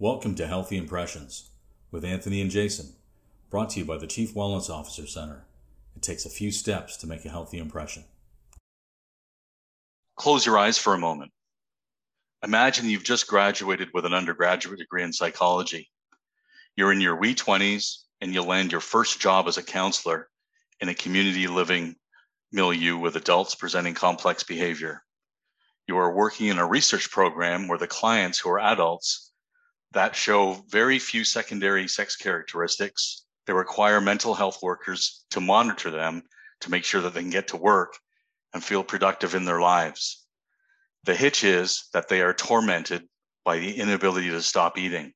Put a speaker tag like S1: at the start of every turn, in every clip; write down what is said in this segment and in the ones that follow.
S1: Welcome to Healthy Impressions with Anthony and Jason, brought to you by the Chief Wellness Officer Center. It takes a few steps to make a healthy impression.
S2: Close your eyes for a moment. Imagine you've just graduated with an undergraduate degree in psychology. You're in your wee 20s and you land your first job as a counselor in a community living milieu with adults presenting complex behavior. You are working in a research program where the clients who are adults that show very few secondary sex characteristics. They require mental health workers to monitor them to make sure that they can get to work and feel productive in their lives. The hitch is that they are tormented by the inability to stop eating.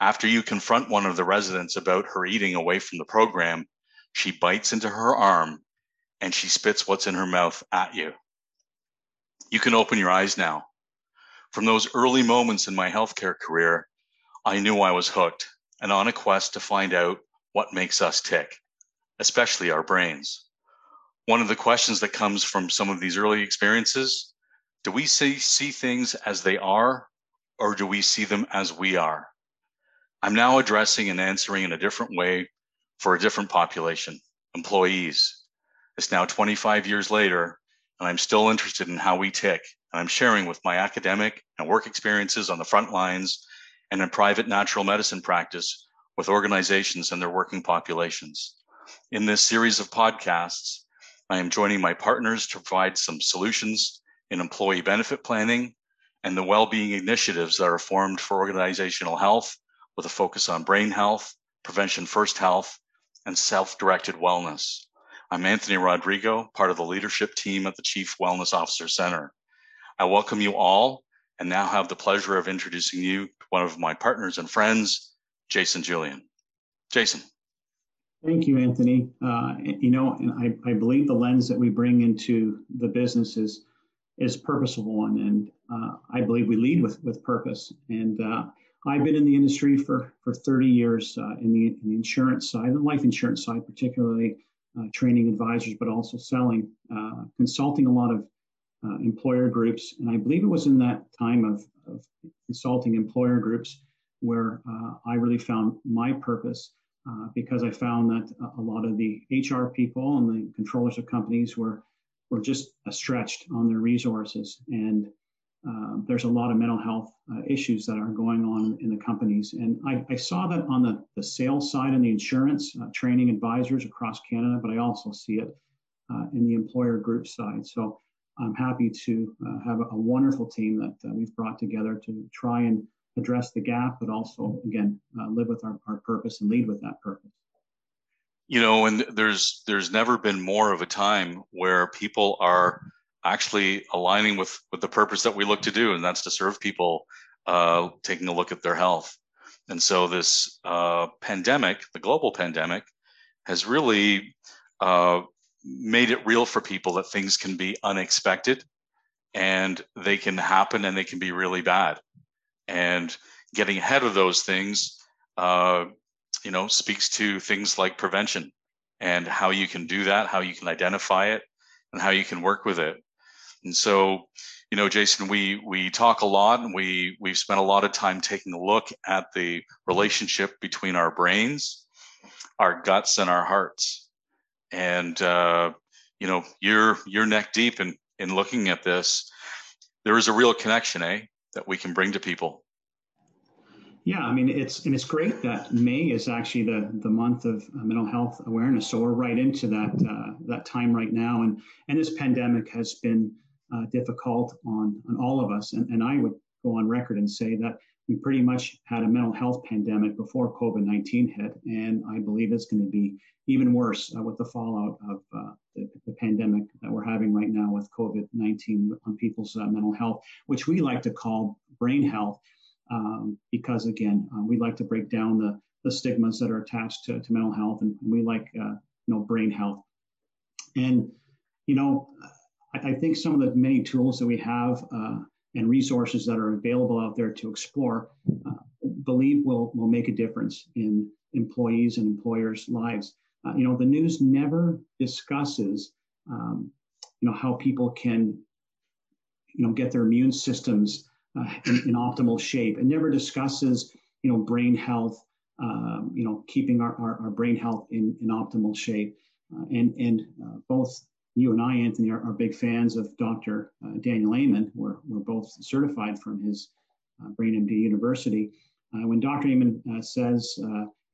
S2: After you confront one of the residents about her eating away from the program, she bites into her arm and she spits what's in her mouth at you. You can open your eyes now. From those early moments in my healthcare career, I knew I was hooked and on a quest to find out what makes us tick, especially our brains. One of the questions that comes from some of these early experiences do we see, see things as they are, or do we see them as we are? I'm now addressing and answering in a different way for a different population, employees. It's now 25 years later, and I'm still interested in how we tick and I'm sharing with my academic and work experiences on the front lines and in private natural medicine practice with organizations and their working populations. In this series of podcasts, I am joining my partners to provide some solutions in employee benefit planning and the well-being initiatives that are formed for organizational health with a focus on brain health, prevention first health, and self-directed wellness. I'm Anthony Rodrigo, part of the leadership team at the Chief Wellness Officer Center. I welcome you all and now have the pleasure of introducing you to one of my partners and friends, Jason Julian. Jason.
S3: Thank you, Anthony. Uh, you know, and I, I believe the lens that we bring into the business is, is purposeful one. And uh, I believe we lead with, with purpose. And uh, I've been in the industry for, for 30 years uh, in, the, in the insurance side, the life insurance side, particularly uh, training advisors, but also selling, uh, consulting a lot of uh, employer groups. And I believe it was in that time of, of consulting employer groups where uh, I really found my purpose uh, because I found that a lot of the HR people and the controllers of companies were, were just stretched on their resources. And uh, there's a lot of mental health uh, issues that are going on in the companies. And I, I saw that on the, the sales side and the insurance, uh, training advisors across Canada, but I also see it in the employer group side. So I'm happy to uh, have a, wonderful team that uh, we've brought together to try and address the gap, but also, again, uh, live with our, our purpose and lead with that purpose.
S2: You know, and there's there's never been more of a time where people are actually aligning with with the purpose that we look to do, and that's to serve people, uh, taking a look at their health. And so this uh, pandemic, the global pandemic, has really uh, made it real for people that things can be unexpected and they can happen and they can be really bad. And getting ahead of those things, uh, you know, speaks to things like prevention and how you can do that, how you can identify it, and how you can work with it. And so, you know, Jason, we we talk a lot, and we we've spent a lot of time taking a look at the relationship between our brains, our guts, and our hearts and uh, you know you're you're neck deep in in looking at this. There is a real connection eh that we can bring to people.
S3: Yeah i mean it's and it's great that may is actually the the month of uh, mental health awareness. So we're right into that uh, that time right now. And and this pandemic has been uh, difficult on on all of us. And, and i would go on record and say that we pretty much had a mental health pandemic before COVID 19 hit, and I believe it's going to be even worse uh, with the fallout of uh, the, the, pandemic that we're having right now with COVID 19 on people's uh, mental health, which we like to call brain health, um, because again, uh, we like to break down the, the stigmas that are attached to, to mental health, and we like uh, you know brain health. And you know, I, I, think some of the many tools that we have uh, and resources that are available out there to explore, uh, believe will will make a difference in employees and employers' lives. Uh, you know, the news never discusses, um, you know, how people can, you know, get their immune systems uh, in, in, optimal shape. It never discusses, you know, brain health, um, you know, keeping our, our, our, brain health in, in optimal shape. Uh, and and uh, both you and I, Anthony, are, are big fans of Dr. Uh, Daniel Amen. We're, we're both certified from his uh, BrainMD University. Uh, when Dr. Amen says,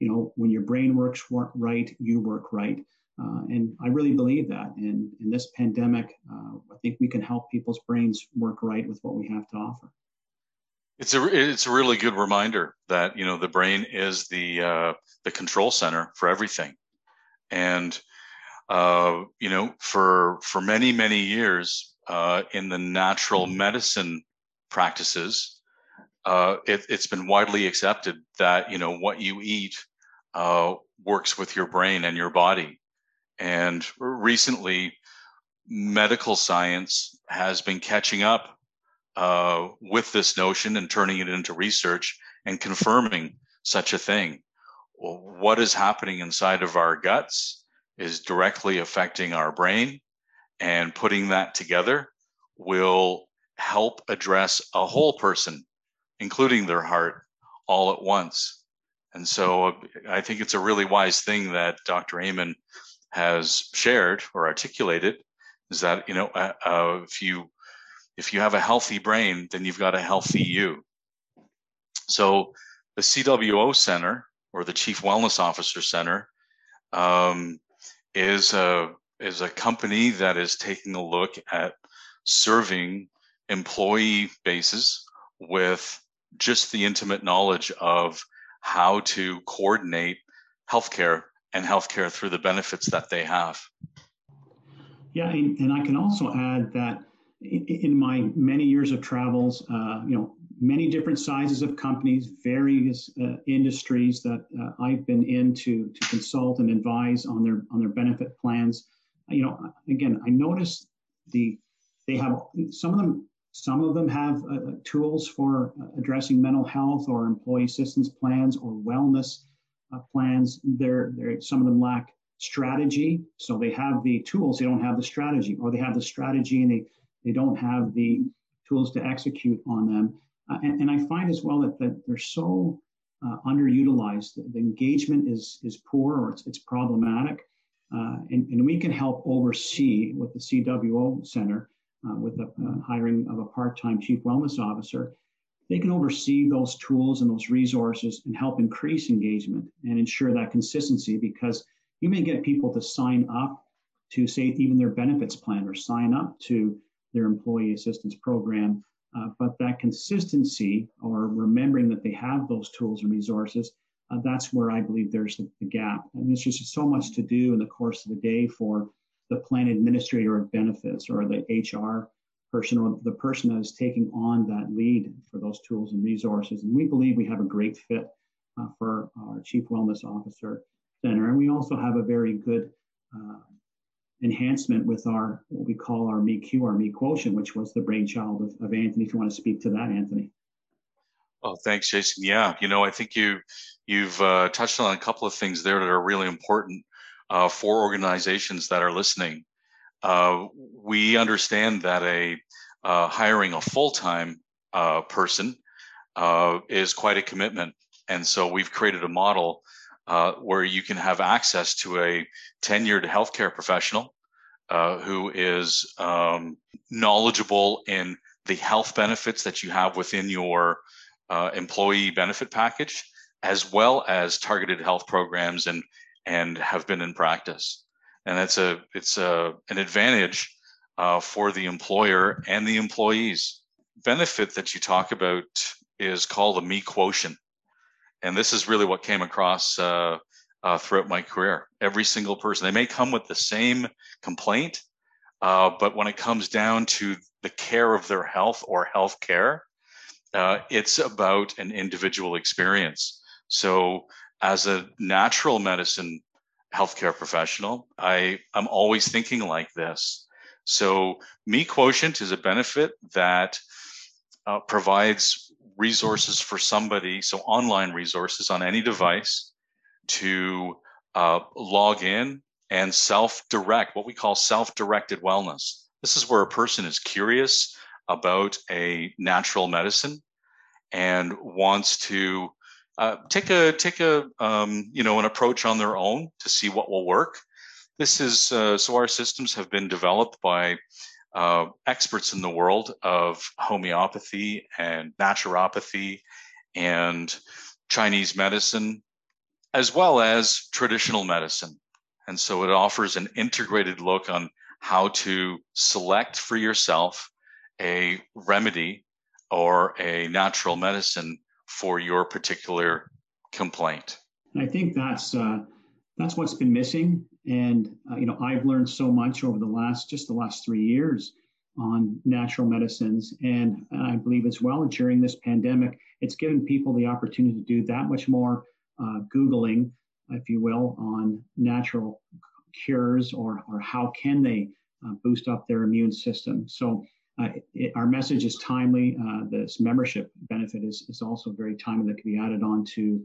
S3: you know, when your brain works right, you work right. Uh, and I really believe that. And in this pandemic, uh, I think we can help people's brains work right with what we have to offer.
S2: It's a it's a really good reminder that you know the brain is the uh, the control center for everything, and uh, you know for for many many years uh, in the natural medicine practices, uh, it, has been widely accepted that you know what you eat works with your brain and your body, and recently, medical science has been catching up uh, with this notion and turning it into research and confirming such a thing. What is happening inside of our guts is directly affecting our brain, and putting that together will help address a whole person, including their heart, all at once. And so I think it's a really wise thing that Dr. Amen has shared or articulated is that you know uh, uh, if you if you have a healthy brain then you've got a healthy you so the cwo center or the chief wellness officer center um, is a is a company that is taking a look at serving employee bases with just the intimate knowledge of how to coordinate healthcare and healthcare through the benefits that they have.
S3: Yeah, and, and I can also add that in, in my many years of travels, uh, you know, many different sizes of companies, various uh, industries that uh, I've been in to, to consult and advise on their on their benefit plans. You know, again, I noticed the they have some of them some of them have uh, tools for uh, addressing mental health or employee assistance plans or wellness uh, plans. They're, they're, some of them lack strategy. So they have the tools, they don't have the strategy, or they have the strategy and they, they don't have the tools to execute on them. Uh, and, and, I find as well that, that they're so uh, underutilized. The engagement is, is poor or it's, it's problematic. Uh, and, and we can help oversee with the CWO Center, uh, with the uh, hiring of a part time chief wellness officer, they can oversee those tools and those resources and help increase engagement and ensure that consistency because you may get people to sign up to say even their benefits plan or sign up to their employee assistance program uh, but that consistency or remembering that they have those tools and resources uh, that's where i believe there's the, the gap and there's just so much to do in the course of the day for the plan administrator of benefits or the hr person or the person that is taking on that lead for those tools and resources. And we believe we have a great fit uh, for our Chief Wellness Officer Center. And we also have a very good uh, enhancement with our what we call our MEQ, our Me quotient, which was the brainchild of, of Anthony. If you want to speak to that, Anthony.
S2: Oh, thanks, Jason. Yeah, you know, I think you you've uh, touched on a couple of things there that are really important uh, for organizations that are listening uh, we understand that a uh, hiring a full-time uh, person uh, is quite a commitment, and so we've created a model uh, where you can have access to a tenured healthcare professional uh, who is um, knowledgeable in the health benefits that you have within your employee benefit package, as well as targeted health programs and and have been in practice and it's a it's a an advantage uh, for the employer and the employees. Benefit that you talk about is called a me quotient, and this is really what came across uh, uh, throughout my career. Every single person they may come with the same complaint, uh, but when it comes down to the care of their health or health care, uh, it's about an individual experience. So, as a natural medicine healthcare professional. I, I'm always thinking like this. So, Me Quotient is a benefit that uh, provides resources for somebody, so online resources on any device to uh, log in and self direct, what we call self directed wellness. This is where a person is curious about a natural medicine and wants to uh, take a take a um, you know an approach on their own to see what will work. This is uh, so our systems have been developed by uh, experts in the world of homeopathy and naturopathy and Chinese medicine, as well as traditional medicine. And so it offers an integrated look on how to select for yourself a remedy or a natural medicine for your particular complaint.
S3: I think that's uh, that's what's been missing, and uh, you know I've learned so much over the last just the last three years on natural medicines, and I believe as well during this pandemic, it's given people the opportunity to do that much more uh, googling, if you will, on natural cures or or how can they uh, boost up their immune system. So uh, it, our message is timely. Uh, this membership benefit is, is also very timely that can be added on to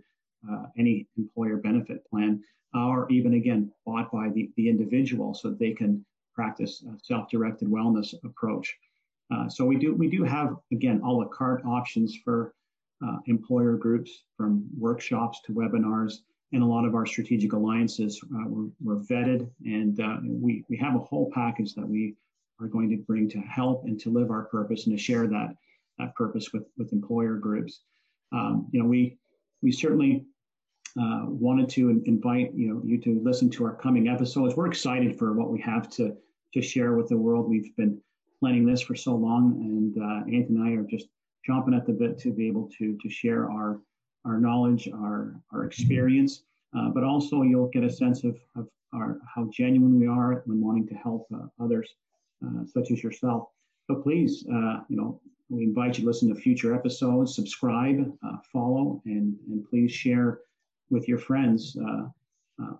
S3: uh, any employer benefit plan, or even again bought by the, the individual so that they can practice self-directed wellness approach. Uh, so we do we do have again a la carte options for uh, employer groups from workshops to webinars and a lot of our strategic alliances uh, were, were vetted and we, we have a whole package that we are going to bring to help and to live our purpose and to share that, that purpose with, with employer groups. Um, you know, we, we certainly uh, wanted to invite you know you to listen to our coming episodes. We're excited for what we have to to share with the world. We've been planning this for so long, and uh, Anthony and I are just chomping at the bit to be able to to share our our knowledge, our our experience, uh, but also you'll get a sense of, of our how genuine we are when wanting to help uh, others uh, such as yourself. So please, uh, you know, we invite you to listen to future episodes, subscribe, follow, and, and please share with your friends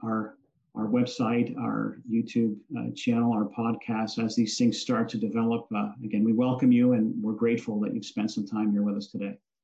S3: our our website, our YouTube uh, channel, our podcast, as these things start to develop. Uh, again, we welcome you and we're grateful that you've spent some time here with us today.